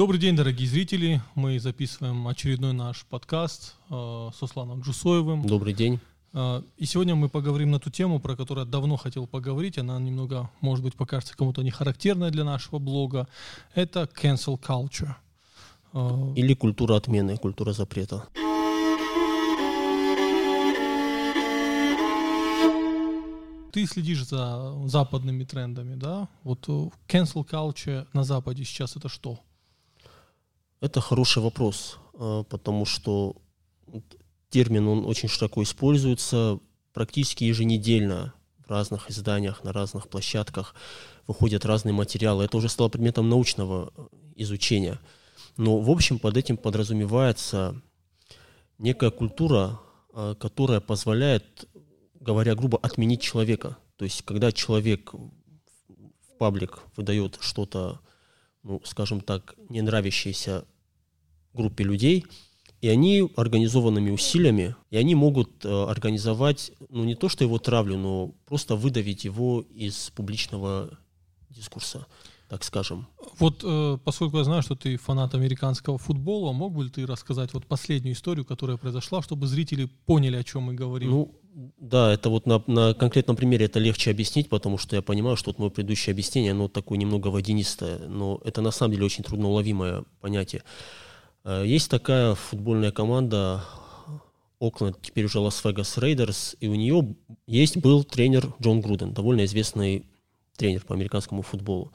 Добрый день, дорогие зрители. Мы записываем очередной наш подкаст э, с Усланом Джусоевым. Добрый день. Э, и сегодня мы поговорим на ту тему, про которую я давно хотел поговорить. Она немного, может быть, покажется кому-то не характерной для нашего блога. Это cancel culture. Э, Или культура отмены, культура запрета. Ты следишь за западными трендами, да? Вот э, cancel culture на Западе сейчас это что? Это хороший вопрос, а, потому что термин, он очень широко используется, практически еженедельно в разных изданиях, на разных площадках выходят разные материалы. Это уже стало предметом научного э, изучения. Но, в общем, под этим подразумевается некая культура, а, которая позволяет, говоря грубо, отменить человека. То есть, когда человек в паблик выдает что-то ну, скажем так, не нравящиеся группе людей, и они организованными усилиями, и они могут э, организовать, ну не то что его травлю, но просто выдавить его из публичного дискурса, так скажем. Вот э, поскольку я знаю, что ты фанат американского футбола, мог бы ли ты рассказать вот последнюю историю, которая произошла, чтобы зрители поняли, о чем мы говорим? Ну, да, это вот на, на конкретном примере это легче объяснить, потому что я понимаю, что вот мое предыдущее объяснение, оно такое немного водянистое, но это на самом деле очень трудноуловимое понятие. Э, есть такая футбольная команда Окленд, теперь уже Лас-Вегас Рейдерс, и у нее есть был тренер Джон Груден, довольно известный тренер по американскому футболу.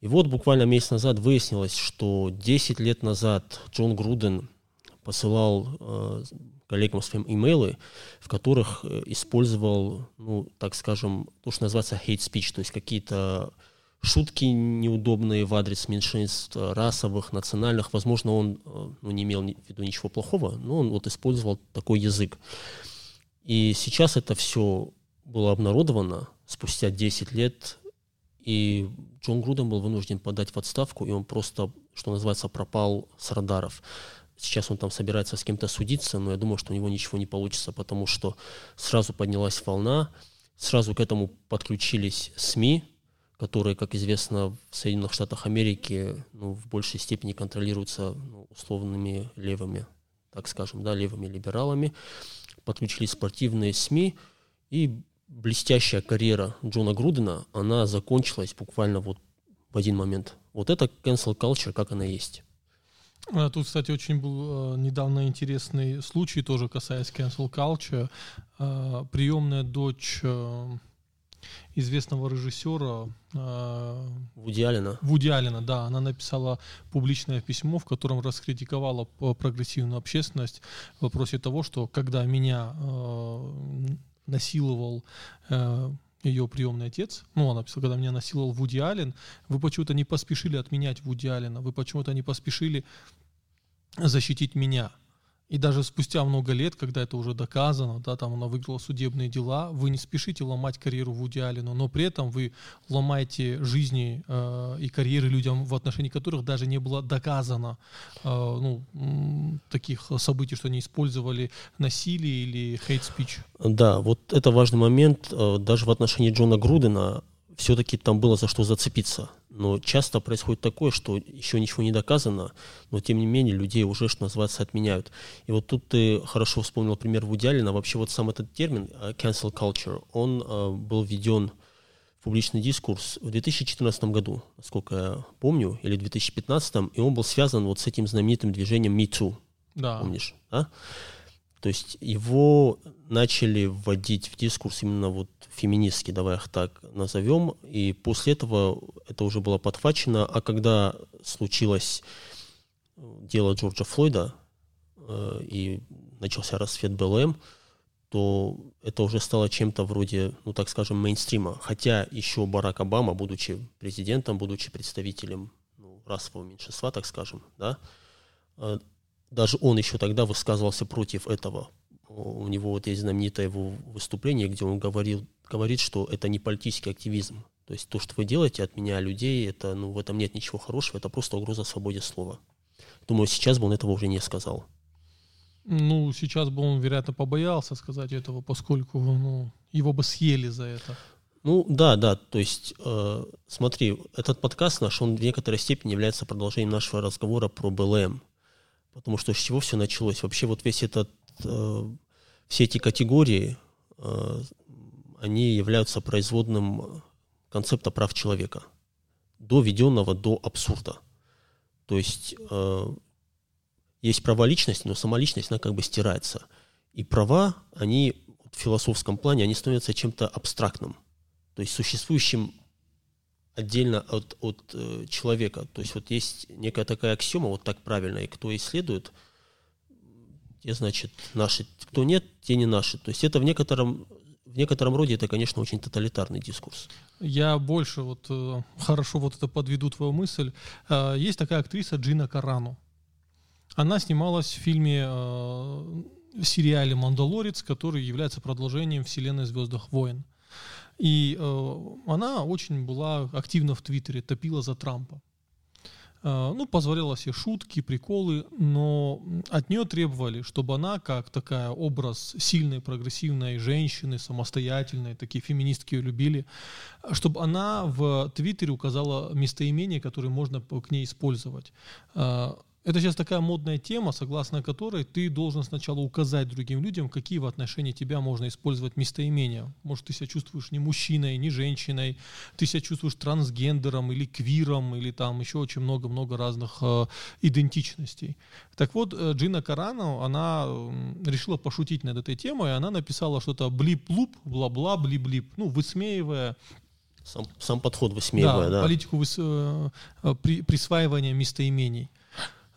И вот буквально месяц назад выяснилось, что 10 лет назад Джон Груден посылал э, коллегам своим имейлы, в которых э, использовал, ну, так скажем, то, что называется hate speech, то есть какие-то шутки неудобные в адрес меньшинств, расовых, национальных. Возможно, он э, ну, не имел в виду ничего плохого, но он вот использовал такой язык. И сейчас это все было обнародовано спустя 10 лет, и Джон Груден был вынужден подать в отставку, и он просто, что называется, пропал с радаров. Сейчас он там собирается с кем-то судиться, но я думаю, что у него ничего не получится, потому что сразу поднялась волна, сразу к этому подключились СМИ, которые, как известно, в Соединенных Штатах Америки ну, в большей степени контролируются ну, условными левыми, так скажем, да, левыми либералами. Подключились спортивные СМИ, и блестящая карьера Джона Грудена, она закончилась буквально вот в один момент. Вот это cancel culture, как она есть. А тут, кстати, очень был э, недавно интересный случай, тоже касаясь cancel culture. Э, приемная дочь известного режиссера Вуди Аллена. Вуди Аллена, да, она написала публичное письмо, в котором раскритиковала прогрессивную общественность в вопросе того, что когда меня насиловал э, ее приемный отец, ну, она писала, когда меня насиловал Вуди Аллен, вы почему-то не поспешили отменять Вуди Аллена, вы почему-то не поспешили защитить меня. И даже спустя много лет, когда это уже доказано, да, там она выиграла судебные дела, вы не спешите ломать карьеру Вуди Аллену, но при этом вы ломаете жизни э, и карьеры людям, в отношении которых даже не было доказано э, ну, таких событий, что они использовали насилие или speech. Да, вот это важный момент. Э, даже в отношении Джона Грудена все-таки там было за что зацепиться. Но часто происходит такое, что еще ничего не доказано, но тем не менее людей уже, что называется, отменяют. И вот тут ты хорошо вспомнил пример Вуди Аллена. Вообще вот сам этот термин э, cancel culture, он э, был введен в публичный дискурс в 2014 году, насколько я помню, или в 2015, и он был связан вот с этим знаменитым движением Me Too. Да. Помнишь, да? То есть его начали вводить в дискурс именно вот феминистский, давай их так назовем, и после этого это уже было подхвачено, а когда случилось дело Джорджа Флойда э, и начался расцвет БЛМ, то это уже стало чем-то вроде, ну так скажем, мейнстрима. Хотя еще Барак Обама, будучи президентом, будучи представителем ну, расового меньшинства, так скажем, да, э, даже он еще тогда высказывался против этого. У него вот есть знаменитое его выступление, где он говорил, говорит, что это не политический активизм. То есть то, что вы делаете от меня, людей, это, ну, в этом нет ничего хорошего, это просто угроза свободе слова. Думаю, сейчас бы он этого уже не сказал. Ну, сейчас бы он, вероятно, побоялся сказать этого, поскольку ну, его бы съели за это. Ну да, да, то есть э, смотри, этот подкаст наш, он в некоторой степени является продолжением нашего разговора про БЛМ, потому что с чего все началось? Вообще вот весь этот, э, все эти категории, э, они являются производным концепта прав человека, доведенного до абсурда. То есть э, есть права личности, но сама личность, она как бы стирается. И права, они в философском плане, они становятся чем-то абстрактным то есть существующим отдельно от, от э, человека. То есть вот есть некая такая аксиома, вот так правильно, и кто исследует, те, значит, наши, кто нет, те не наши. То есть это в некотором, в некотором роде это, конечно, очень тоталитарный дискурс. Я больше вот э, хорошо вот это подведу твою мысль. Э, есть такая актриса Джина Карану. Она снималась в фильме э, в сериале «Мандалорец», который является продолжением вселенной «Звездных войн». И э, она очень была активна в Твиттере, топила за Трампа. Э, ну, позволяла все шутки, приколы, но от нее требовали, чтобы она, как такая образ сильной, прогрессивной женщины, самостоятельной, такие феминистки ее любили, чтобы она в Твиттере указала местоимение, которое можно к ней использовать. Э, это сейчас такая модная тема, согласно которой ты должен сначала указать другим людям, какие в отношении тебя можно использовать местоимения. Может, ты себя чувствуешь не мужчиной, не женщиной, ты себя чувствуешь трансгендером или квиром, или там еще очень много-много разных э, идентичностей. Так вот, э, Джина Карану, она решила пошутить над этой темой, и она написала что-то блип-луп, бла-бла, блип-блип, ну, высмеивая сам, сам подход высмеивая, да. да. политику выс, э, э при, присваивания местоимений.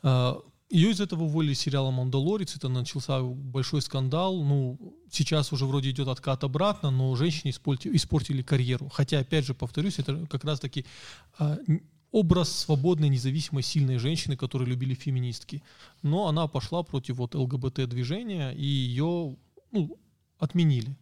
А, Ее из этого уволили сериала «Мандалорец», это начался большой скандал. Ну, сейчас уже вроде идет откат обратно, но женщине испортили, испортили карьеру. Хотя, опять же, повторюсь, это как раз-таки а, образ свободной, независимой, сильной женщины, которую любили феминистки. Но она пошла против вот ЛГБТ-движения, и ее ну, отменили.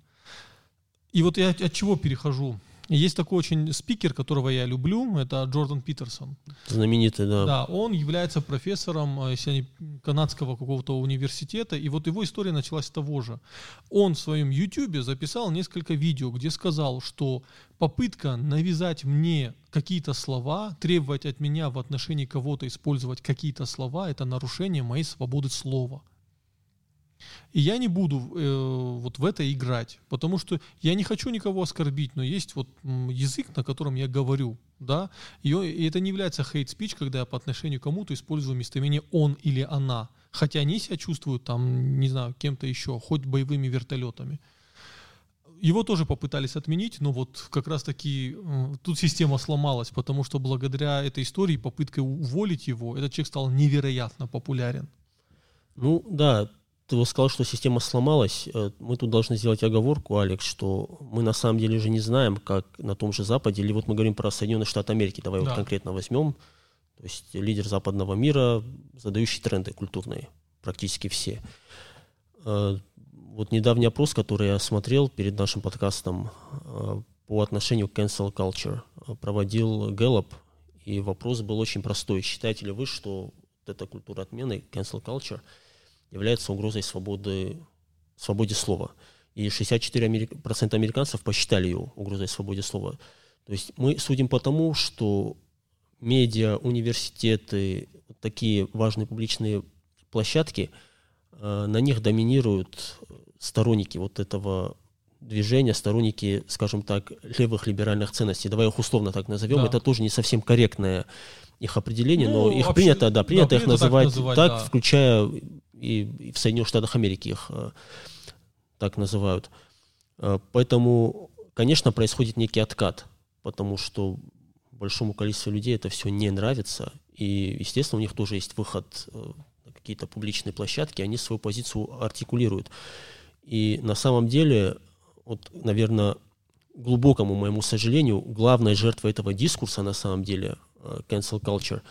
И вот я от чего перехожу? Есть такой очень спикер, которого я люблю, это Джордан Питерсон. Знаменитый, да. Да, он является профессором э, если не, канадского какого-то университета, и вот его история началась с того же. Он в своем YouTube записал несколько видео, где сказал, что попытка навязать мне какие-то слова, требовать от меня в отношении кого-то использовать какие-то слова, это нарушение моей свободы слова. И я не буду э, вот в это играть, потому что я не хочу никого оскорбить, но есть вот язык, на котором я говорю, да, и, и это не является speech, когда я по отношению к кому-то использую местоимение он или она, хотя они себя чувствуют там, не знаю, кем-то еще, хоть боевыми вертолетами. Его тоже попытались отменить, но вот как раз таки э, тут система сломалась, потому что благодаря этой истории, попыткой уволить его, этот человек стал невероятно популярен. Ну да, ты сказал, что система сломалась. Э, мы тут должны сделать оговорку, Алекс, что мы на самом деле же не знаем, как на том же Западе, или вот мы говорим про Соединенные Штаты Америки, давай да. вот конкретно возьмем, то есть лидер западного мира, задающий тренды культурные, практически все. Э, вот недавний опрос, который я смотрел перед нашим подкастом э, по отношению к cancel culture, проводил Gallup, и вопрос был очень простой. Считаете ли вы, что вот эта культура отмены, cancel culture – является угрозой свободы, свободе слова. И 64% американцев посчитали ее угрозой свободе слова. То есть мы судим по тому, что медиа, университеты, такие важные публичные площадки, э, на них доминируют сторонники вот этого движения, сторонники, скажем так, левых либеральных ценностей. Давай их условно так назовем. Да. Это тоже не совсем корректное их определение, ну, но их вообще, принято, да, принято да, их называть так, называть, так да. включая и, и в Соединенных Штатах Америки их э, так называют. Э, поэтому, конечно, происходит некий откат, потому что большому количеству людей это все не нравится, и, естественно, у них тоже есть выход э, на какие-то публичные площадки, они свою позицию артикулируют. И на самом деле, вот, наверное, глубокому моему сожалению, главной жертвой этого дискурса, на самом деле, cancel culture,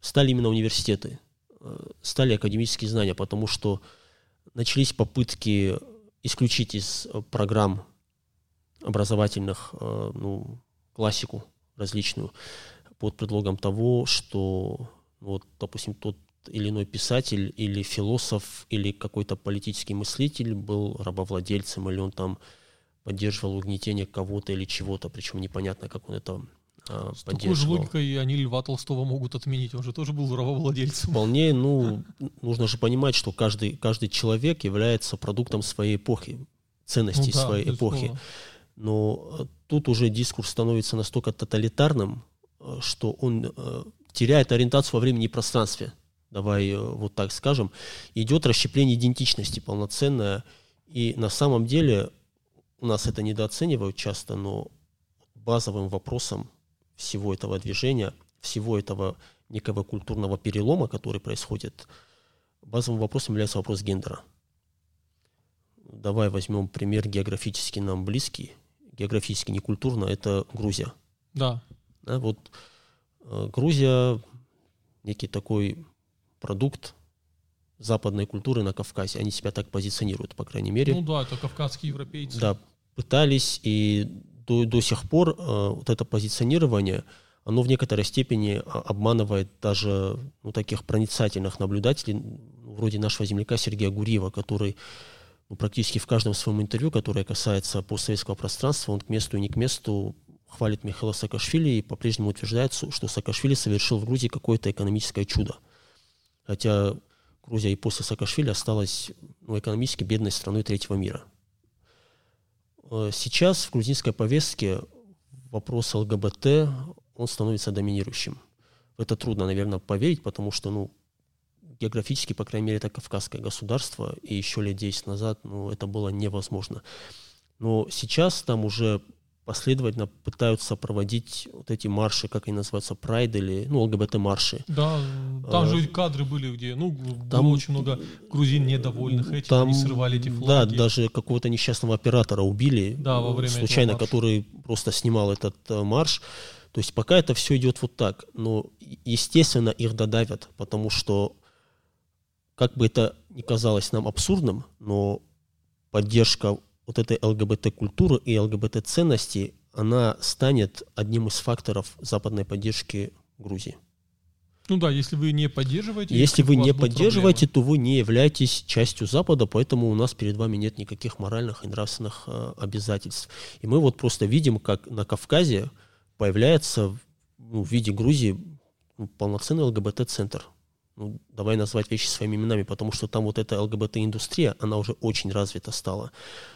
стали именно университеты. Э, стали академические знания, потому что начались попытки исключить из э, программ образовательных э, ну, классику различную под предлогом того, что, ну, вот, допустим, тот или иной писатель или философ или какой-то политический мыслитель был рабовладельцем или он там поддерживал угнетение кого-то или чего-то, причем непонятно, как он это а, С такой же логикой они Льва Толстого могут отменить, он же тоже был рабовладельцем. Вполне, ну, нужно же понимать, что каждый, каждый человек является продуктом своей эпохи, ценностей ну, да, своей эпохи. Но э, тут уже дискурс становится настолько тоталитарным, э, что он э, теряет ориентацию во времени и пространстве. Давай вот так скажем. Идет расщепление идентичности полноценное. И на самом деле у нас это недооценивают часто, но базовым вопросом всего этого движения, всего этого некого культурного перелома, который происходит, базовым вопросом является вопрос гендера. Давай возьмем пример географически нам близкий, географически не культурно, это Грузия. Да. да вот э, Грузия некий такой продукт западной культуры на Кавказе. Они себя так позиционируют, по крайней мере. Ну да, это кавказские европейцы. Да, пытались, и до, до сих пор э, вот это позиционирование, оно в некоторой степени а, обманывает даже ну, таких проницательных наблюдателей, вроде нашего земляка Сергея Гуриева, который ну, практически в каждом своем интервью, которое касается постсоветского пространства, он к месту и не к месту хвалит Михаила Саакашвили и по-прежнему утверждает, что Саакашвили совершил в Грузии какое-то экономическое чудо. Хотя Грузия и после Саакашвили осталась ну, экономически бедной страной третьего мира. Э, сейчас в грузинской повестке вопрос ЛГБТ, он становится доминирующим. В это трудно, наверное, поверить, потому что, ну, географически, по крайней мере, это кавказское государство, и еще лет 10 назад, ну, это было невозможно. Но сейчас там уже последовательно пытаются проводить вот эти марши, как они называются, прайд или, ну, ЛГБТ-марши. Да, там а, же кадры были, где, ну, там было очень много грузин недовольных этим, там, они срывали эти флаги. Да, даже какого-то несчастного оператора убили, да, во время случайно, который просто снимал этот э, марш. То есть пока это все идет вот так, но, естественно, их додавят, потому что, как бы это ни казалось нам абсурдным, но поддержка вот этой ЛГБТ-культуры и ЛГБТ-ценностей, она станет одним из факторов западной поддержки Грузии. Ну да, если вы не поддерживаете... Если вы не поддерживаете, проблемы. то вы не являетесь частью Запада, поэтому у нас перед вами нет никаких моральных и нравственных э, обязательств. И мы вот просто видим, как на Кавказе появляется ну, в виде Грузии ну, полноценный ЛГБТ-центр ну, давай назвать вещи своими именами, потому что там вот эта ЛГБТ-индустрия, она уже очень развита стала.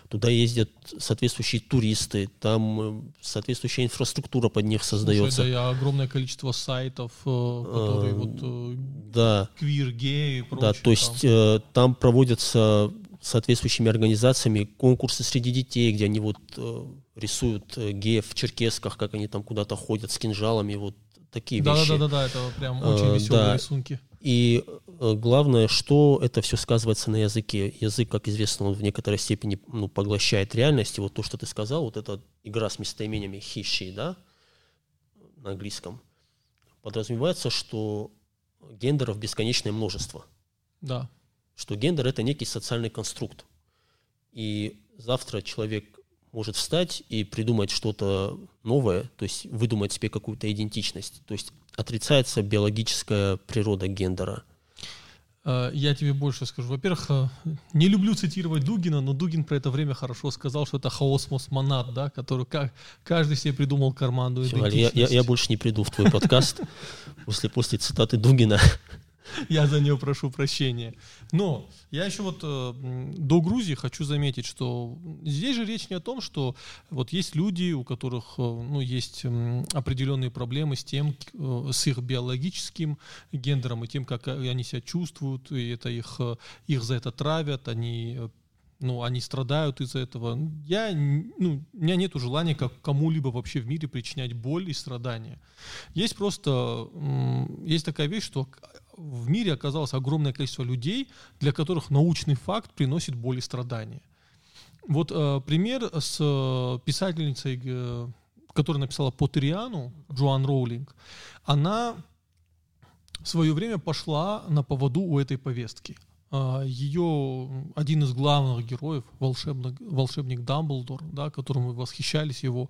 Туда ездят соответствующие туристы, там э, соответствующая инфраструктура под них создается. Слушай, да, огромное количество сайтов, э, которые а, вот э, да. квир, геи и прочее. Да, то есть там, там проводятся соответствующими организациями конкурсы среди детей, где они вот рисуют геев в черкесках, как они там куда-то ходят с кинжалами, вот такие да, вещи. Да, да, да, да, это прям очень веселые да. рисунки. И э, главное, что это все сказывается на языке. Язык, как известно, он в некоторой степени ну, поглощает реальность. И вот то, что ты сказал, вот эта игра с местоимениями хищи, да, на английском, подразумевается, что гендеров бесконечное множество. Да. Что гендер – это некий социальный конструкт. И завтра человек может встать и придумать что-то новое, то есть выдумать себе какую-то идентичность. То есть отрицается биологическая природа гендера. Э, я тебе больше скажу. Во-первых, э, не люблю цитировать Дугина, но Дугин про это время хорошо сказал, что это хаосмос монад, да, который как, каждый себе придумал карманную Все, я, я, я больше не приду в твой подкаст после, после цитаты Дугина. Я за нее прошу прощения. Но я еще вот э, до Грузии хочу заметить, что здесь же речь не о том, что вот есть люди, у которых э, ну, есть э, определенные проблемы с тем, э, с их биологическим гендером и тем, как они себя чувствуют, и это их, э, их за это травят, они э, ну, они страдают из-за этого. Я, ну, у меня нет желания как кому-либо вообще в мире причинять боль и страдания. Есть просто, есть такая вещь, что в мире оказалось огромное количество людей, для которых научный факт приносит боль и страдания. Вот э, пример с э, писательницей, э, которая написала Поттериану, Джоан Роулинг. Она в свое время пошла на поводу у этой повестки. Э, ее один из главных героев, волшебник, волшебник Дамблдор, да, которым мы восхищались его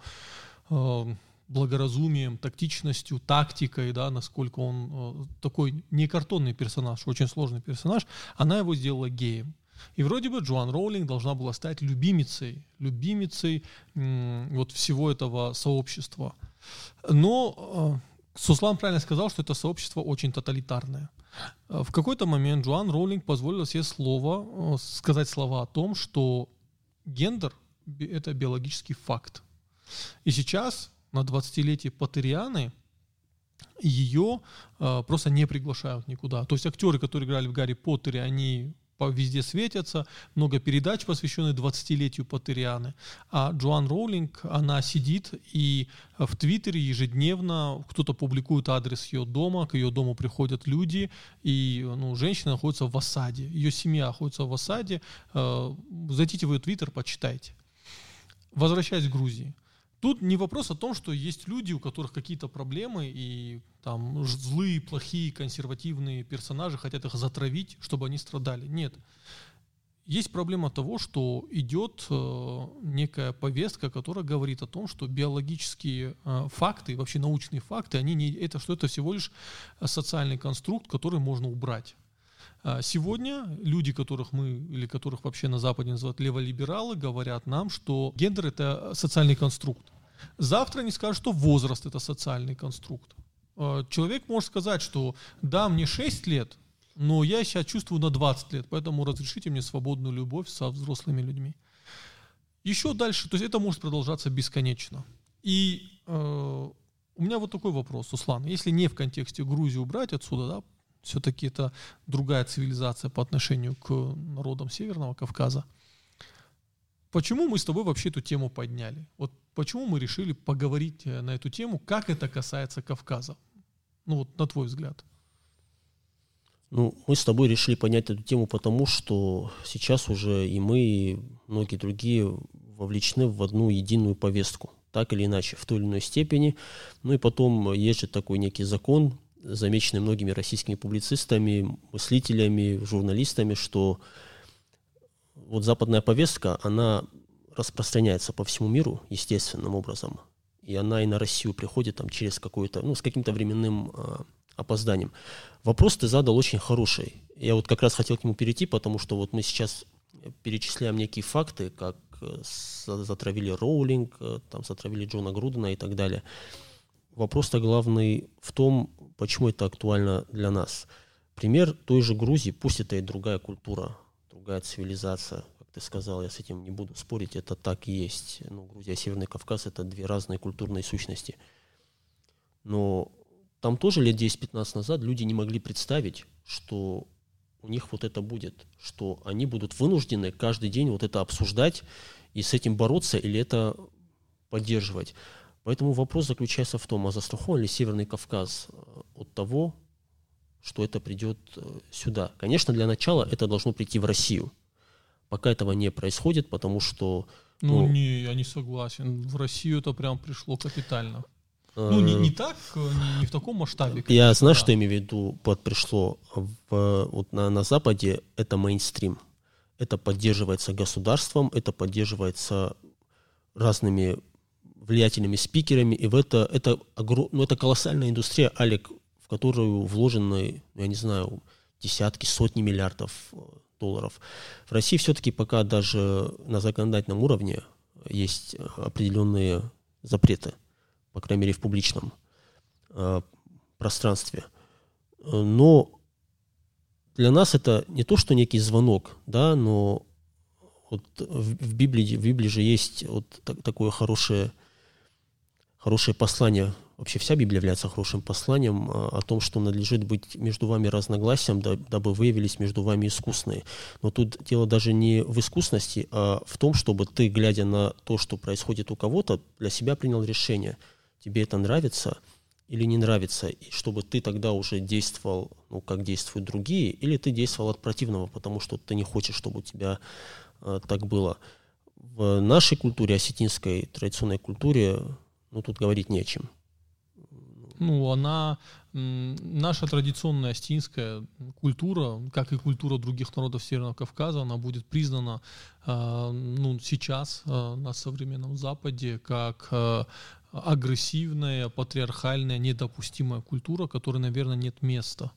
э, благоразумием, тактичностью, тактикой, да, насколько он э, такой не картонный персонаж, очень сложный персонаж, она его сделала геем. И вроде бы Джоан Роулинг должна была стать любимицей, любимицей вот всего этого сообщества. Но э, Суслан правильно сказал, что это сообщество очень тоталитарное. Э, в какой-то момент Джоан Роулинг позволила себе слово, сказать слова о том, что гендер – это биологический факт. И сейчас на 20-летие Патерианы ее э, просто не приглашают никуда. То есть актеры, которые играли в Гарри Поттере, они везде светятся, много передач, посвященных 20-летию Паттерианы. А Джоан Роулинг, она сидит и в Твиттере ежедневно кто-то публикует адрес ее дома, к ее дому приходят люди, и ну, женщина находится в осаде, ее семья находится в осаде. Э, зайдите в ее Твиттер, почитайте. Возвращаясь к Грузии. Тут не вопрос о том, что есть люди, у которых какие-то проблемы, и там злые, плохие, консервативные персонажи хотят их затравить, чтобы они страдали. Нет. Есть проблема того, что идет э, некая повестка, которая говорит о том, что биологические э, факты, вообще научные факты, они не, это что это всего лишь социальный конструкт, который можно убрать. А сегодня люди, которых мы или которых вообще на Западе называют леволибералы, говорят нам, что гендер это социальный конструкт. Завтра они скажут, что возраст это социальный конструкт. А человек может сказать, что да, мне 6 лет, но я себя чувствую на 20 лет, поэтому разрешите мне свободную любовь со взрослыми людьми. Еще дальше, то есть это может продолжаться бесконечно. И э, у меня вот такой вопрос, Услан. Если не в контексте Грузии убрать отсюда, да, все-таки это другая цивилизация по отношению к народам Северного Кавказа. Почему мы с тобой вообще эту тему подняли? Вот почему мы решили поговорить э, на эту тему, как это касается Кавказа? Ну вот на твой взгляд. Ну, мы с тобой решили поднять эту тему потому, что сейчас уже и мы, и многие другие вовлечены в одну единую повестку, так или иначе, в той или иной степени. Ну и потом есть же такой некий закон, замеченный многими российскими публицистами, мыслителями, журналистами, что вот западная повестка, она распространяется по всему миру естественным образом, и она и на Россию приходит там через какое-то, ну, с каким-то временным э, опозданием. Вопрос ты задал очень хороший. Я вот как раз хотел к нему перейти, потому что вот мы сейчас перечисляем некие факты, как э, затравили Роулинг, э, там затравили Джона Грудена и так далее. Вопрос-то главный в том, почему это актуально для нас. Пример той же Грузии, пусть это и другая культура, другая цивилизация, как ты сказал, я с этим не буду спорить, это так и есть. Ну, Грузия и Северный Кавказ – это две разные культурные сущности. Но там тоже лет 10-15 назад люди не могли представить, что у них вот это будет, что они будут вынуждены каждый день вот это обсуждать и с этим бороться или это поддерживать. Поэтому вопрос заключается в том, а застрахован ли Северный Кавказ э, от того, что это придет э, сюда. Конечно, для начала это должно прийти в Россию. Пока этого не происходит, потому что... Ну, ну не, я не согласен. В Россию это прям пришло капитально. Ну, не, не так, не, не в таком масштабе. Я знаю, да. что имею в виду под пришло. В, вот на, на Западе это мейнстрим. Это поддерживается государством, это поддерживается разными влиятельными спикерами, и в это, это, ну, это колоссальная индустрия, Алик, в которую вложены, я не знаю, десятки, сотни миллиардов э, долларов. В России все-таки пока даже на законодательном уровне есть определенные запреты, по крайней мере в публичном э, пространстве. Но для нас это не то, что некий звонок, да, но вот в, в Библии, в Библии же есть вот так, такое хорошее хорошее послание, вообще вся Библия является хорошим посланием а, о том, что надлежит быть между вами разногласием, дабы выявились между вами искусные. Но тут дело даже не в искусности, а в том, чтобы ты, глядя на то, что происходит у кого-то, для себя принял решение, тебе это нравится или не нравится, и чтобы ты тогда уже действовал, ну, как действуют другие, или ты действовал от противного, потому что ты не хочешь, чтобы у тебя э, так было. В нашей культуре, осетинской традиционной культуре, ну, тут говорить не о чем. Ну, она, наша традиционная астинская культура, как и культура других народов Северного Кавказа, она будет признана а, ну, сейчас а, на современном Западе как а, агрессивная, патриархальная, недопустимая культура, которой, наверное, нет места.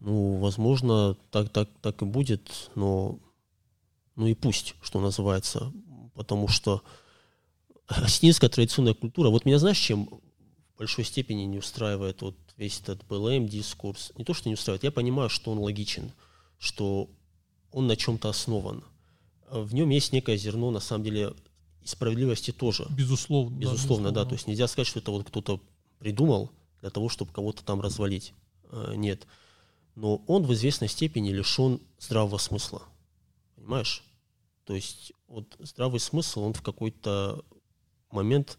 Ну, возможно, так, так, так и будет, но ну и пусть, что называется, потому что осетинская традиционная культура, вот меня знаешь, чем в большой степени не устраивает вот весь этот БЛМ дискурс? Не то, что не устраивает, я понимаю, что он логичен, что он на чем-то основан. В нем есть некое зерно, на самом деле, и справедливости тоже. Безусловно. Безусловно, да, безусловно. да. То есть нельзя сказать, что это вот кто-то придумал для того, чтобы кого-то там развалить. Э, нет. Но он в известной степени лишен здравого смысла. Понимаешь? То есть вот здравый смысл, он в какой-то момент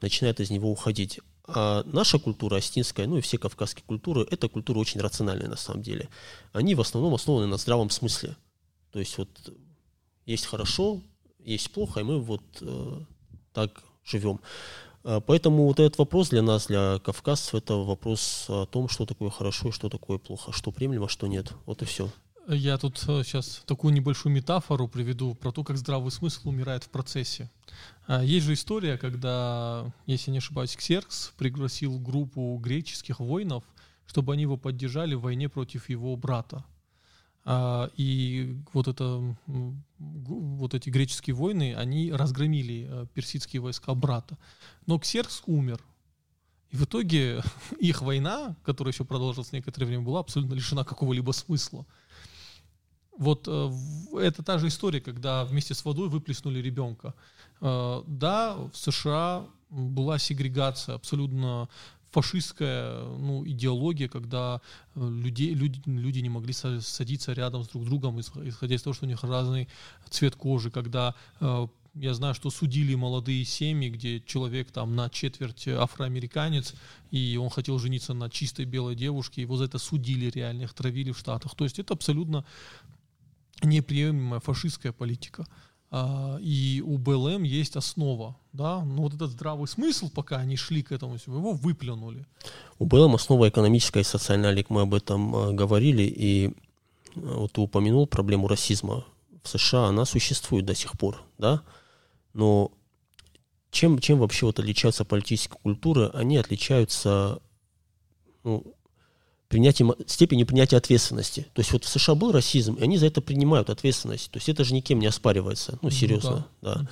начинает из него уходить. А наша культура астинская, ну и все кавказские культуры, это культура очень рациональная на самом деле. Они в основном основаны на здравом смысле. То есть вот есть хорошо, есть плохо, и мы вот э, так живем. А, поэтому вот этот вопрос для нас, для кавказцев, это вопрос о том, что такое хорошо и что такое плохо, что приемлемо, что нет. Вот и все. Я тут сейчас э, такую небольшую метафору приведу про то, как здравый смысл умирает в процессе. А, есть же история, когда, если не ошибаюсь, Ксеркс пригласил группу греческих воинов, чтобы они его поддержали в войне против его брата. А, и вот, это, вот эти греческие войны, они разгромили э, персидские войска брата. Но Ксеркс умер. И в итоге их война, которая еще продолжилась некоторое время, была абсолютно лишена какого-либо смысла. Вот э, это та же история, когда вместе с водой выплеснули ребенка. Э, да, в США была сегрегация, абсолютно фашистская ну, идеология, когда э, людей, люди, люди не могли садиться рядом с друг другом, исходя из того, что у них разный цвет кожи, когда я знаю, что судили молодые семьи, где человек там на четверть афроамериканец, и он хотел жениться на чистой белой девушке, его за это судили реально, их травили в Штатах. То есть это абсолютно неприемлемая фашистская политика. А, и у БЛМ есть основа, да, но вот этот здравый смысл, пока они шли к этому, его выплюнули. У БЛМ основа экономическая и социальная, мы об этом а, говорили, и а, вот ты упомянул проблему расизма в США, она существует до сих пор, да, но чем, чем вообще вот отличаются политические культуры? Они отличаются ну, принятием, степенью принятия ответственности. То есть вот в США был расизм, и они за это принимают ответственность. То есть это же никем не оспаривается, ну, ну серьезно, да. да.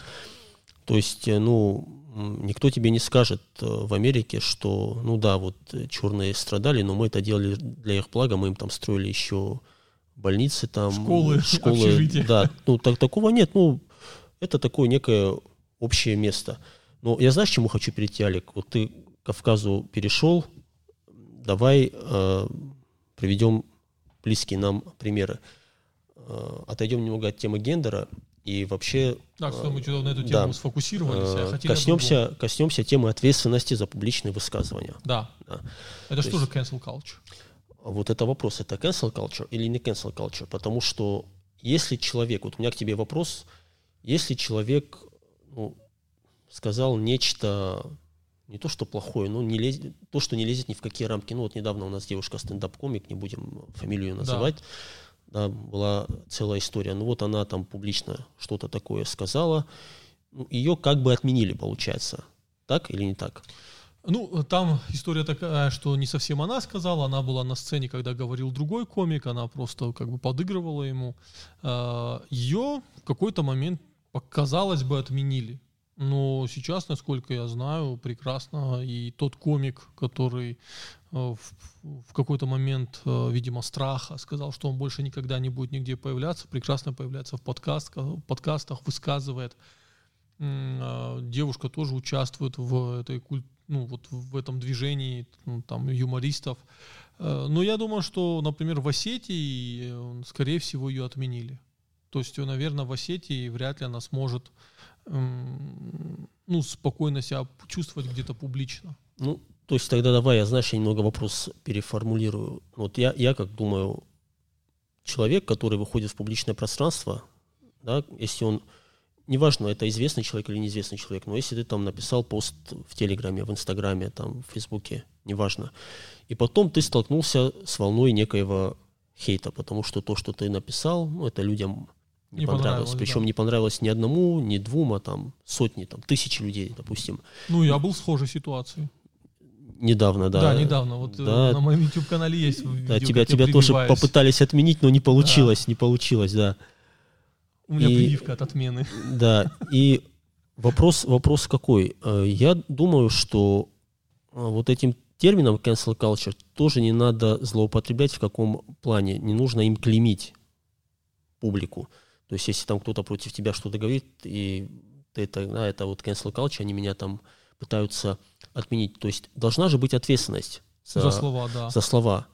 То есть, э, ну, никто тебе не скажет э, в Америке, что, ну да, вот черные страдали, но мы это делали для их блага, мы им там строили еще больницы там, школы, школы, общежития. да, ну так такого нет, ну это такое некое общее место. Но я знаешь, чему хочу перейти, Алик? Вот ты к Кавказу перешел, давай э, приведем близкие нам примеры. Э, отойдем немного от темы гендера и вообще... Да, что мы что-то на эту тему да, сфокусировались. Э, коснемся, коснемся темы ответственности за публичные высказывания. Да. да. Это То что есть, же cancel culture? Вот это вопрос, это cancel culture или не cancel culture? Потому что если человек, вот у меня к тебе вопрос, если человек ну, сказал нечто не то, что плохое, но не лез... то, что не лезет ни в какие рамки. Ну вот недавно у нас девушка стендап-комик, не будем фамилию называть, да. Да, была целая история. Ну вот она там публично что-то такое сказала, ну, ее как бы отменили, получается. Так или не так? Ну, там история такая, что не совсем она сказала, она была на сцене, когда говорил другой комик, она просто как бы подыгрывала ему. А, ее в какой-то момент, казалось бы, отменили. Но сейчас, насколько я знаю, прекрасно и тот комик, который э, в, в какой-то момент, э, видимо, страха сказал, что он больше никогда не будет нигде появляться, прекрасно появляется в подкастах, подкастах высказывает. Э, девушка тоже участвует в этой ну, вот в этом движении ну, там, юмористов. Но я думаю, что, например, в Осетии, скорее всего, ее отменили. То есть, наверное, в Осетии вряд ли она сможет ну, спокойно себя чувствовать где-то публично. Ну, то есть тогда давай, я, знаешь, я немного вопрос переформулирую. Вот я, я как думаю, человек, который выходит в публичное пространство, да, если он, неважно, это известный человек или неизвестный человек, но если ты там написал пост в Телеграме, в Инстаграме, там, в Фейсбуке, неважно, и потом ты столкнулся с волной некоего хейта, потому что то, что ты написал, ну, это людям не, не понравилось. понравилось. Причем да. не понравилось ни одному, ни двум, а там сотни, там тысячи людей, допустим. Ну, я был в схожей ситуации. Недавно, да. Да, недавно. Вот э, да. на моем YouTube-канале есть Да, тебя, тебя тоже попытались отменить, но не получилось, да. не получилось, да. У меня и, прививка от отмены. Да, и вопрос, вопрос какой? Э, я думаю, что э, вот этим термином cancel culture тоже не надо злоупотреблять в каком плане. Не нужно им клеймить публику. То есть, если там кто-то против тебя что-то говорит, и ты это, да, это вот cancel culture, они меня там пытаются отменить. То есть, должна же быть ответственность за, за слова, да. За слова.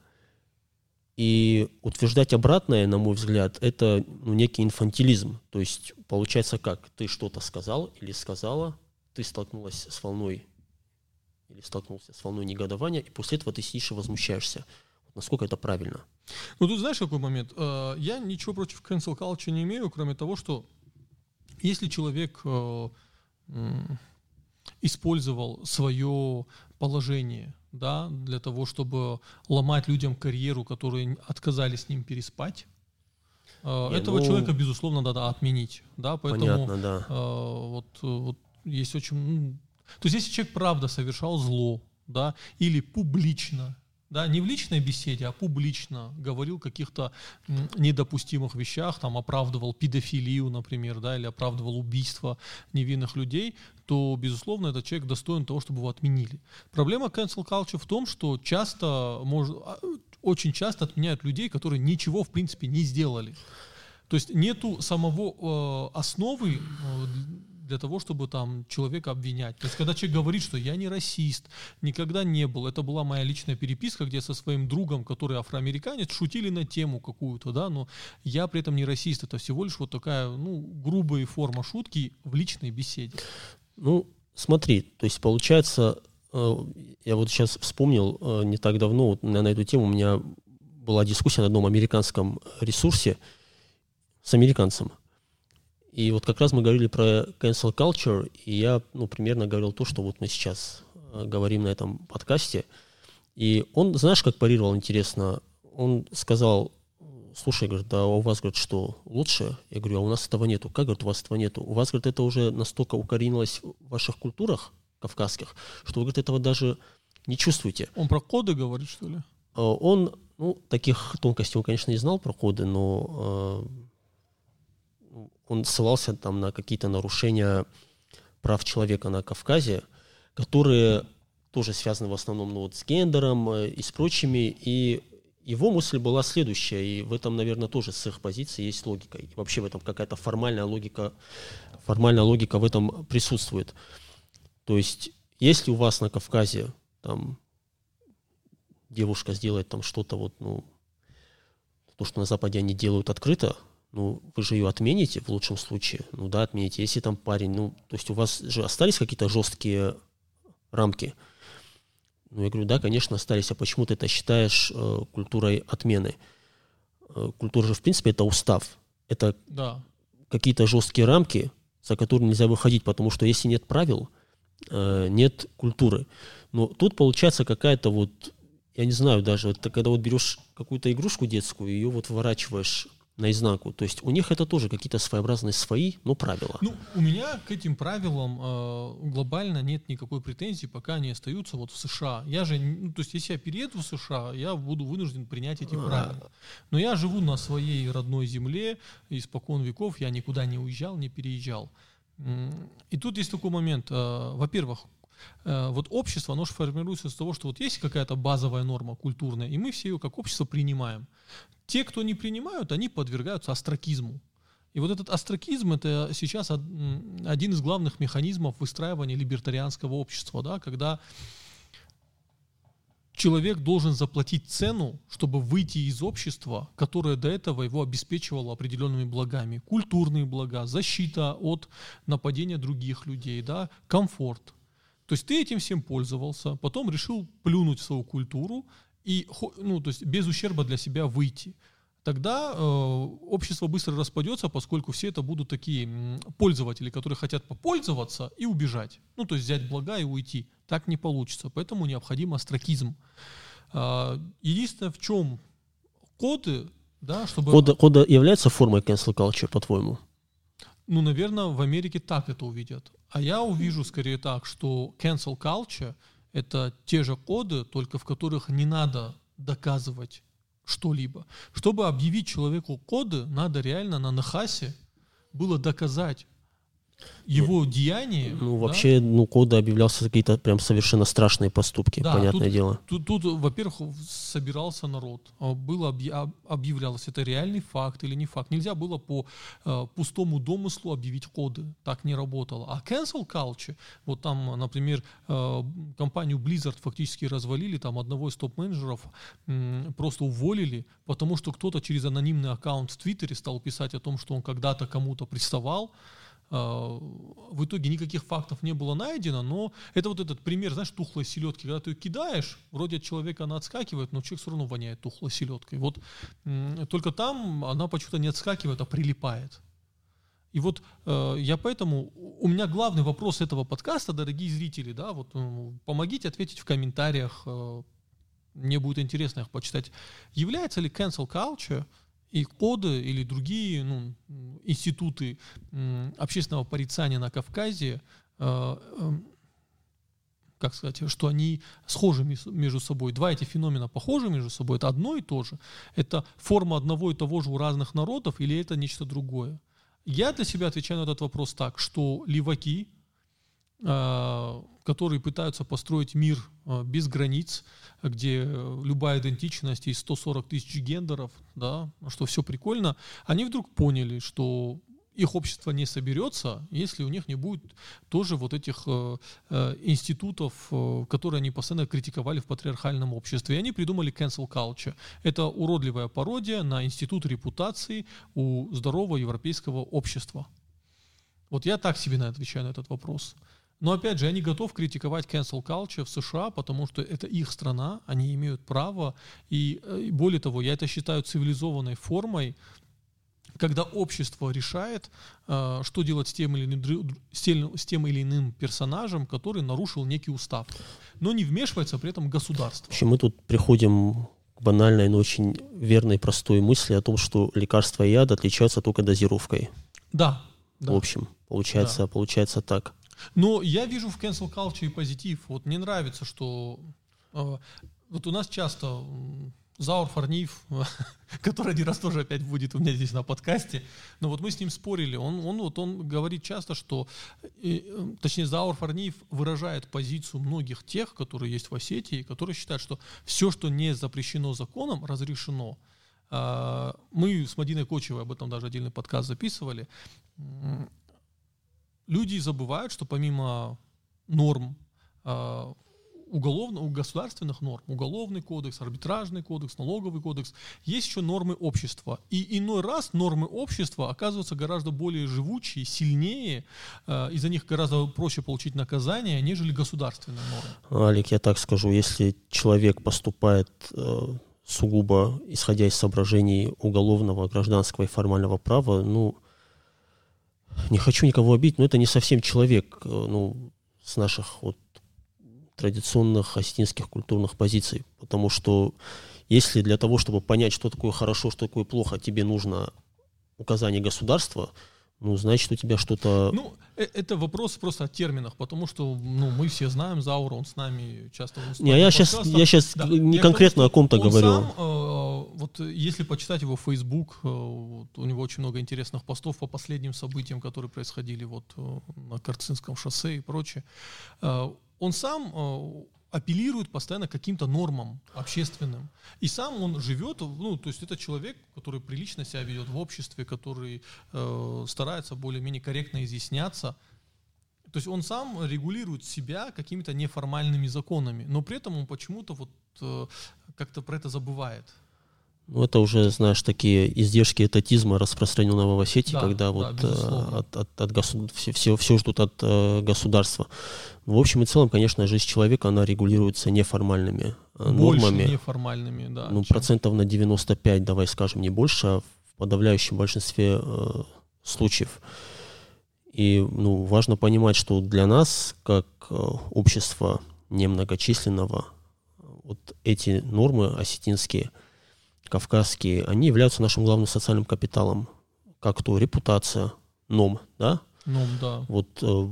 И утверждать обратное, на мой взгляд, это ну, некий инфантилизм. То есть получается как? Ты что-то сказал или сказала, ты столкнулась с волной или столкнулся с волной негодования, и после этого ты сидишь и возмущаешься. Насколько это правильно? Ну, тут знаешь, какой момент? Э, я ничего против cancel culture не имею, кроме того, что если человек э, использовал свое положение да, для того, чтобы ломать людям карьеру, которые отказались с ним переспать. Э, Не, Этого ну, человека, безусловно, надо отменить. Да, поэтому понятно, да. Э, вот, вот есть очень... Ну, то есть если человек правда совершал зло, да, или публично да, не в личной беседе, а публично говорил о каких-то недопустимых вещах, там оправдывал педофилию, например, да, или оправдывал убийство невинных людей, то, безусловно, этот человек достоин того, чтобы его отменили. Проблема cancel culture в том, что часто, может, а, очень часто отменяют людей, которые ничего, в принципе, не сделали. То есть нету самого э, основы э, для того, чтобы там человека обвинять. То есть, когда человек говорит, что я не расист, никогда не был, это была моя личная переписка, где со своим другом, который афроамериканец, шутили на тему какую-то, да, но я при этом не расист, это всего лишь вот такая, ну, грубая форма шутки в личной беседе. Ну, смотри, то есть получается, э, я вот сейчас вспомнил, э, не так давно вот на эту тему у меня была дискуссия на одном американском ресурсе с американцем. И вот как раз мы говорили про cancel culture, и я ну, примерно говорил то, что вот мы сейчас э, говорим на этом подкасте. И он, знаешь, как парировал интересно? Он сказал, слушай, говорит, да у вас, говорит, что лучше? Я говорю, а у нас этого нету. Как, говорит, у вас этого нету? У вас, говорит, это уже настолько укоренилось в ваших культурах кавказских, что вы, говорит, этого даже не чувствуете. Он про коды говорит, что ли? Э, он, ну, таких тонкостей он, конечно, не знал про коды, но э, он ссылался там на какие-то нарушения прав человека на Кавказе, которые тоже связаны в основном ну, вот с гендером э, и с прочими. И его мысль была следующая, и в этом, наверное, тоже с их позиции есть логика. И вообще в этом какая-то формальная логика, формальная логика в этом присутствует. То есть, если у вас на Кавказе там девушка сделает там что-то вот, ну, то, что на Западе они делают открыто, ну, вы же ее отмените в лучшем случае. Ну да, отмените. Если там парень, ну, то есть у вас же остались какие-то жесткие рамки. Ну, я говорю, да, конечно, остались. А почему ты это считаешь э, культурой отмены? Э, культура же, в принципе, это устав. Это да. какие-то жесткие рамки, за которые нельзя выходить, потому что если нет правил, э, нет культуры. Но тут получается какая-то вот, я не знаю даже, это когда вот берешь какую-то игрушку детскую, ее вот выворачиваешь наизнанку. То есть у них это тоже какие-то своеобразные свои, но правила. Ну, у меня к этим правилам э, глобально нет никакой претензии, пока они остаются вот в США. Я же, ну, то есть если я перееду в США, я буду вынужден принять эти правила. Но я живу на своей родной земле, испокон веков я никуда не уезжал, не переезжал. И тут есть такой момент. Э, во-первых, вот общество, оно же формируется из того, что вот есть какая-то базовая норма культурная, и мы все ее как общество принимаем. Те, кто не принимают, они подвергаются астракизму. И вот этот астракизм – это сейчас один из главных механизмов выстраивания либертарианского общества, да, когда человек должен заплатить цену, чтобы выйти из общества, которое до этого его обеспечивало определенными благами. Культурные блага, защита от нападения других людей, да, комфорт. То есть ты этим всем пользовался, потом решил плюнуть в свою культуру и ну, то есть без ущерба для себя выйти, тогда э, общество быстро распадется, поскольку все это будут такие пользователи, которые хотят попользоваться и убежать. Ну, то есть взять блага и уйти. Так не получится. Поэтому необходим астракизм. Э, единственное, в чем коды, да, чтобы... Кода, кода является формой cancel culture, по-твоему? Ну, наверное, в Америке так это увидят. А я увижу скорее так, что cancel culture – это те же коды, только в которых не надо доказывать что-либо. Чтобы объявить человеку коды, надо реально на Нахасе было доказать его деяние. Ну, да? вообще, ну, кода объявлялся какие-то прям совершенно страшные поступки, да, понятное тут, дело. Тут, тут, во-первых, собирался народ, а, было объявлялось, это реальный факт или не факт. Нельзя было по э, пустому домыслу объявить коды, так не работало. А cancel culture, вот там, например, э, компанию Blizzard фактически развалили, там одного из топ-менеджеров э, просто уволили, потому что кто-то через анонимный аккаунт в Твиттере стал писать о том, что он когда-то кому-то приставал, а, в итоге никаких фактов не было найдено, но это вот этот пример, знаешь, тухлой селедки, когда ты ее кидаешь, вроде от человека она отскакивает, но человек все равно воняет тухлой селедкой. Вот только там она почему-то не отскакивает, а прилипает. И вот э, я поэтому, у меня главный вопрос этого подкаста, дорогие зрители, да, вот помогите ответить в комментариях, э, мне будет интересно их почитать. Является ли cancel culture и коды или другие ну, институты общественного порицания на Кавказе, э, эм, как сказать, что они схожи между собой. Два эти феномена похожи между собой, это одно и то же. Это форма одного и того же у разных народов или это нечто другое? Я для себя отвечаю на этот вопрос так, что леваки, э, которые пытаются построить мир э, без границ, где любая идентичность и 140 тысяч гендеров, да, что все прикольно, они вдруг поняли, что их общество не соберется, если у них не будет тоже вот этих э, э, институтов, э, которые они постоянно критиковали в патриархальном обществе. И они придумали cancel culture. Это уродливая пародия на институт репутации у здорового европейского общества. Вот я так себе на отвечаю на этот вопрос. Но опять же, я не готов критиковать cancel culture в США, потому что это их страна, они имеют право. И, э, и более того, я это считаю цивилизованной формой, когда общество решает, э, что делать с тем, или иным, с тем или иным персонажем, который нарушил некий устав. Но не вмешивается при этом государство. В общем, мы тут приходим к банальной, но очень верной, простой мысли о том, что лекарства и яд отличаются только дозировкой. Да. да. В общем, получается, да. получается так. Но я вижу в cancel culture и позитив. Вот мне нравится, что э, вот у нас часто Заур Фарнив, который один раз тоже опять будет у меня здесь на подкасте, но вот мы с ним спорили, он, он, вот он говорит часто, что, э, точнее, Заур Фарнив выражает позицию многих тех, которые есть в Осетии, которые считают, что все, что не запрещено законом, разрешено. А, мы с Мадиной Кочевой об этом даже отдельный подкаст записывали люди забывают, что помимо норм э, уголовно, государственных норм, уголовный кодекс, арбитражный кодекс, налоговый кодекс, есть еще нормы общества. И иной раз нормы общества оказываются гораздо более живучие, сильнее, э, из-за них гораздо проще получить наказание, нежели государственные нормы. Алик, я так скажу, если человек поступает э, сугубо исходя из соображений уголовного, гражданского и формального права, ну, не хочу никого обидеть, но это не совсем человек, э, ну, с наших вот традиционных осетинских культурных позиций. Потому что если для того, чтобы понять, что такое хорошо, что такое плохо, тебе нужно указание государства, ну, значит, у тебя что-то... Ну, э, это вопрос просто о терминах, потому что, ну, мы все знаем Заура, он с нами часто... Не, а я сейчас, я сейчас да. не я конкретно о ком-то говорю. Сам, э, вот если почитать его Facebook, э, вот, у него очень много интересных постов по последним событиям, которые происходили вот э, на Карцинском шоссе и прочее. Э, он сам э, апеллирует постоянно к каким-то нормам общественным. И сам он живет, ну, то есть это человек, который прилично себя ведет в обществе, который э, старается более-менее корректно изъясняться. То есть он сам регулирует себя какими-то неформальными законами, но при этом он почему-то вот э, как-то про это забывает. Ну, это уже, знаешь, такие издержки этатизма, распространенного в Осетии, да, когда да, вот э, от, от, от госу... все, все, все ждут от э, государства. В общем и целом, конечно, жизнь человека, она регулируется неформальными э, больше нормами. неформальными, да. Ну, чем... процентов на 95, давай скажем, не больше, а в подавляющем большинстве э, случаев. И ну, важно понимать, что для нас, как э, общество немногочисленного, вот эти нормы осетинские – кавказские, они являются нашим главным социальным капиталом. Как то репутация, ном, да? Ном, да. Вот э,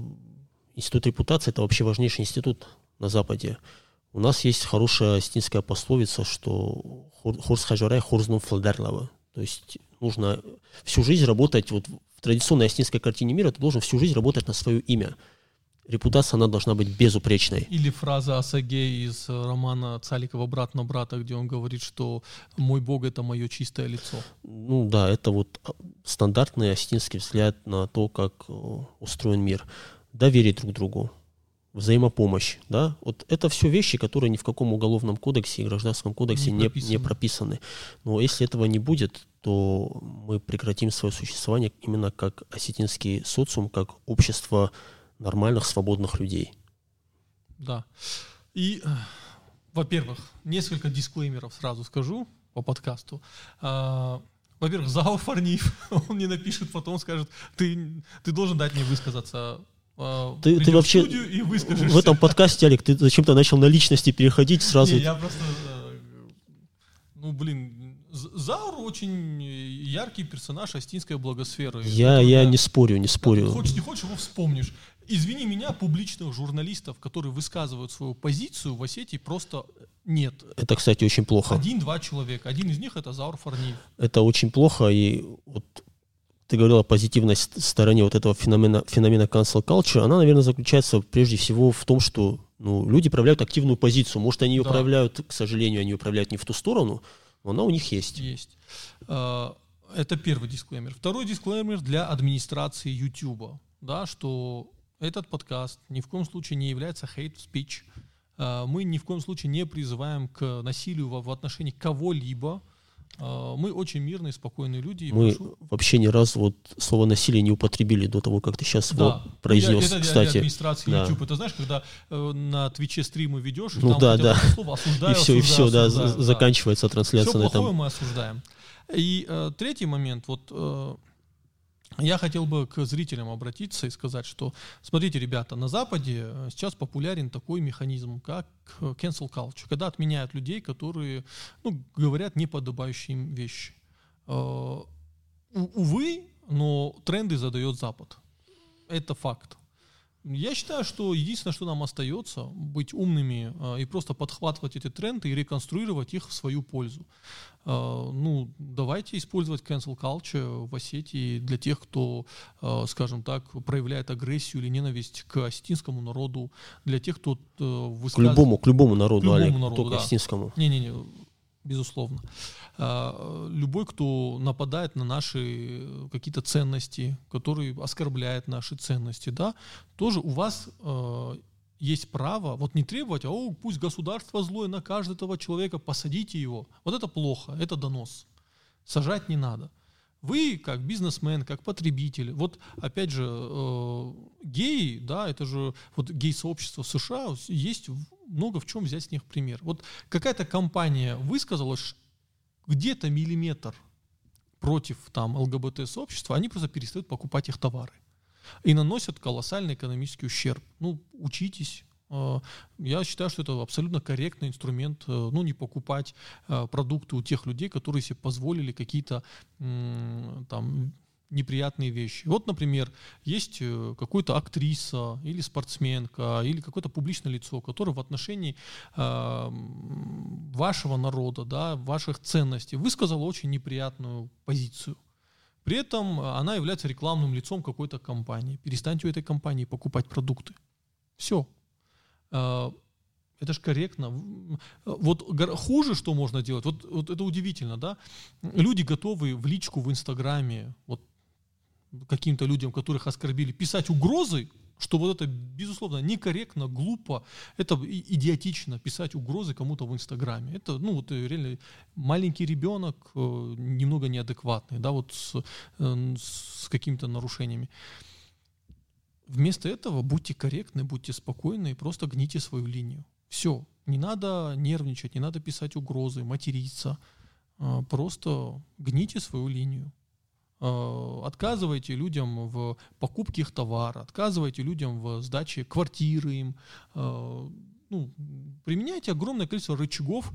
институт репутации – это вообще важнейший институт на Западе. У нас есть хорошая астинская пословица, что «хурс хажарай хурзнум фалдарлава». То есть нужно всю жизнь работать, вот в традиционной астинской картине мира ты должен всю жизнь работать на свое имя. Репутация, она должна быть безупречной. Или фраза Асаге из э, романа Цаликова «Брат на брата», где он говорит, что «мой Бог — это мое чистое лицо». Ну да, это вот стандартный астинский взгляд на то, как э, устроен мир. Доверие друг другу, взаимопомощь, да, вот это все вещи, которые ни в каком уголовном кодексе и гражданском кодексе не, не, не прописаны. Но если этого не будет, то мы прекратим свое существование именно как осетинский социум, как общество нормальных, свободных людей. Да. И, э, во-первых, несколько дисклеймеров сразу скажу по подкасту. А, во-первых, Зао Фарниев, он не напишет, потом скажет, ты, ты должен дать мне высказаться ты, ты вообще и в этом подкасте, Олег, ты зачем-то начал на личности переходить сразу. Не, я просто, э, ну блин, Заур очень яркий персонаж Астинской благосферы. Я, я не спорю, не спорю. Хочешь, не хочешь, его вспомнишь. Извини меня, публичных журналистов, которые высказывают свою позицию в Осетии, просто нет. Это, кстати, очень плохо. Один-два человека. Один из них это Заур Фарниев. Это очень плохо, и вот ты говорил о позитивной стороне вот этого феномена, феномена cancel culture, она, наверное, заключается прежде всего в том, что ну, люди проявляют активную позицию. Может, они ее да. проявляют, к сожалению, они ее проявляют не в ту сторону, но она у них есть. Есть. А, это первый дисклеймер. Второй дисклеймер для администрации YouTube, да, что этот подкаст ни в коем случае не является hate speech. А, мы ни в коем случае не призываем к насилию в отношении кого-либо, мы очень мирные, спокойные люди. Мы прошу... вообще ни разу вот слово насилие не употребили до того, как ты сейчас да. его произнес. Это кстати. для администрации да. YouTube. Это знаешь, когда э, на Твиче стримы ведешь, ну, там да, да. слово осуждаю, и все, осуждаю, и все, осуждаю, да, да, заканчивается трансляция все на этом. мы осуждаем. И э, третий момент, вот э, я хотел бы к зрителям обратиться и сказать, что, смотрите, ребята, на Западе э, сейчас популярен такой механизм, как cancel culture, когда отменяют людей, которые ну, говорят неподобающие им вещи. Э, увы, но тренды задает Запад. Это факт. Я считаю, что единственное, что нам остается, быть умными э, и просто подхватывать эти тренды и реконструировать их в свою пользу. Э, ну, давайте использовать cancel culture в Осетии для тех, кто, э, скажем так, проявляет агрессию или ненависть к осетинскому народу, для тех, кто высказывает... К любому, к любому народу, к любому Олег, народу, только да. осетинскому. Не-не-не, безусловно. А, любой, кто нападает на наши какие-то ценности, который оскорбляет наши ценности, да, тоже у вас а, есть право вот не требовать, а о, пусть государство злое на каждого этого человека, посадите его. Вот это плохо, это донос. Сажать не надо. Вы как бизнесмен, как потребитель, вот опять же э, геи, да, это же вот гей-сообщество США, есть много в чем взять с них пример. Вот какая-то компания высказалась где-то миллиметр против там ЛГБТ-сообщества, они просто перестают покупать их товары и наносят колоссальный экономический ущерб. Ну, учитесь, я считаю, что это абсолютно корректный инструмент, э, ну, не покупать э, продукты у тех людей, которые себе позволили какие-то там неприятные вещи. Вот, например, есть какой-то актриса или спортсменка или какое-то публичное лицо, которое в отношении э, вашего народа, да, ваших ценностей высказало очень неприятную позицию. При этом она является рекламным лицом какой-то компании. Перестаньте у этой компании покупать продукты. Все, это же корректно. Вот хуже, что можно делать, вот, вот это удивительно, да? Люди готовы в личку в Инстаграме, вот каким-то людям, которых оскорбили, писать угрозы, что вот это, безусловно, некорректно, глупо, это идиотично писать угрозы кому-то в Инстаграме. Это, ну, вот реально маленький ребенок, э, немного неадекватный, да, вот с, э, с какими-то нарушениями. Вместо этого будьте корректны, будьте спокойны и просто гните свою линию. Все. Не надо нервничать, не надо писать угрозы, материться. А, просто гните свою линию. А, отказывайте людям в покупке их товара, отказывайте людям в сдаче квартиры им. А, ну, применяйте огромное количество рычагов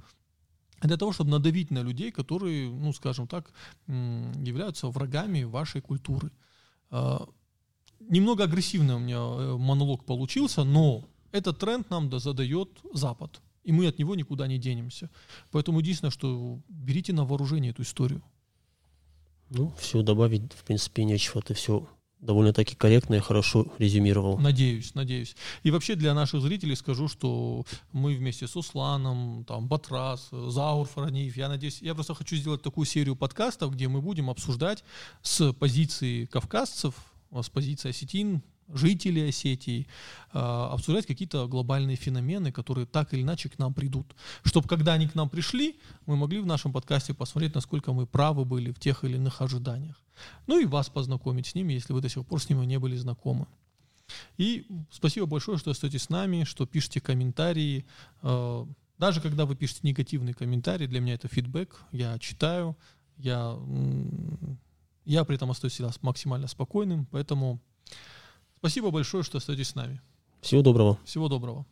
для того, чтобы надавить на людей, которые, ну, скажем так, являются врагами вашей культуры немного агрессивный у меня э, монолог получился, но этот тренд нам задает Запад. И мы от него никуда не денемся. Поэтому единственное, что берите на вооружение эту историю. Ну, все добавить, в принципе, нечего. Ты все довольно-таки корректно и хорошо резюмировал. Надеюсь, надеюсь. И вообще для наших зрителей скажу, что мы вместе с Усланом, там, Батрас, Заур Фараниев, я надеюсь, я просто хочу сделать такую серию подкастов, где мы будем обсуждать с позиции кавказцев, с позиции осетин, жителей Осетии, а, обсуждать какие-то глобальные феномены, которые так или иначе к нам придут. Чтобы когда они к нам пришли, мы могли в нашем подкасте посмотреть, насколько мы правы были в тех или иных ожиданиях. Ну и вас познакомить с ними, если вы до сих пор с ними не были знакомы. И спасибо большое, что остаетесь с нами, что пишете комментарии. А, даже когда вы пишете негативный комментарий, для меня это фидбэк, я читаю, я, я при этом остаюсь всегда максимально спокойным, поэтому Спасибо большое, что остаетесь с нами. Всего доброго. Всего доброго.